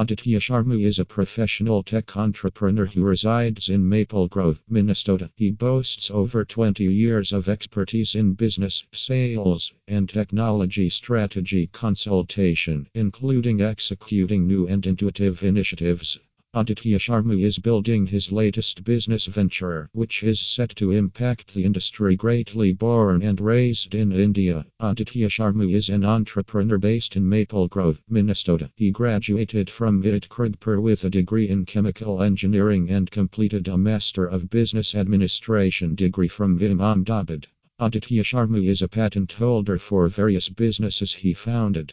Aditya Sharma is a professional tech entrepreneur who resides in Maple Grove, Minnesota. He boasts over 20 years of expertise in business, sales, and technology strategy consultation, including executing new and intuitive initiatives. Aditya Sharma is building his latest business venture, which is set to impact the industry greatly. Born and raised in India, Aditya Sharma is an entrepreneur based in Maple Grove, Minnesota. He graduated from Kharagpur with a degree in chemical engineering and completed a Master of Business Administration degree from VIT Ahmedabad. Aditya Sharma is a patent holder for various businesses he founded.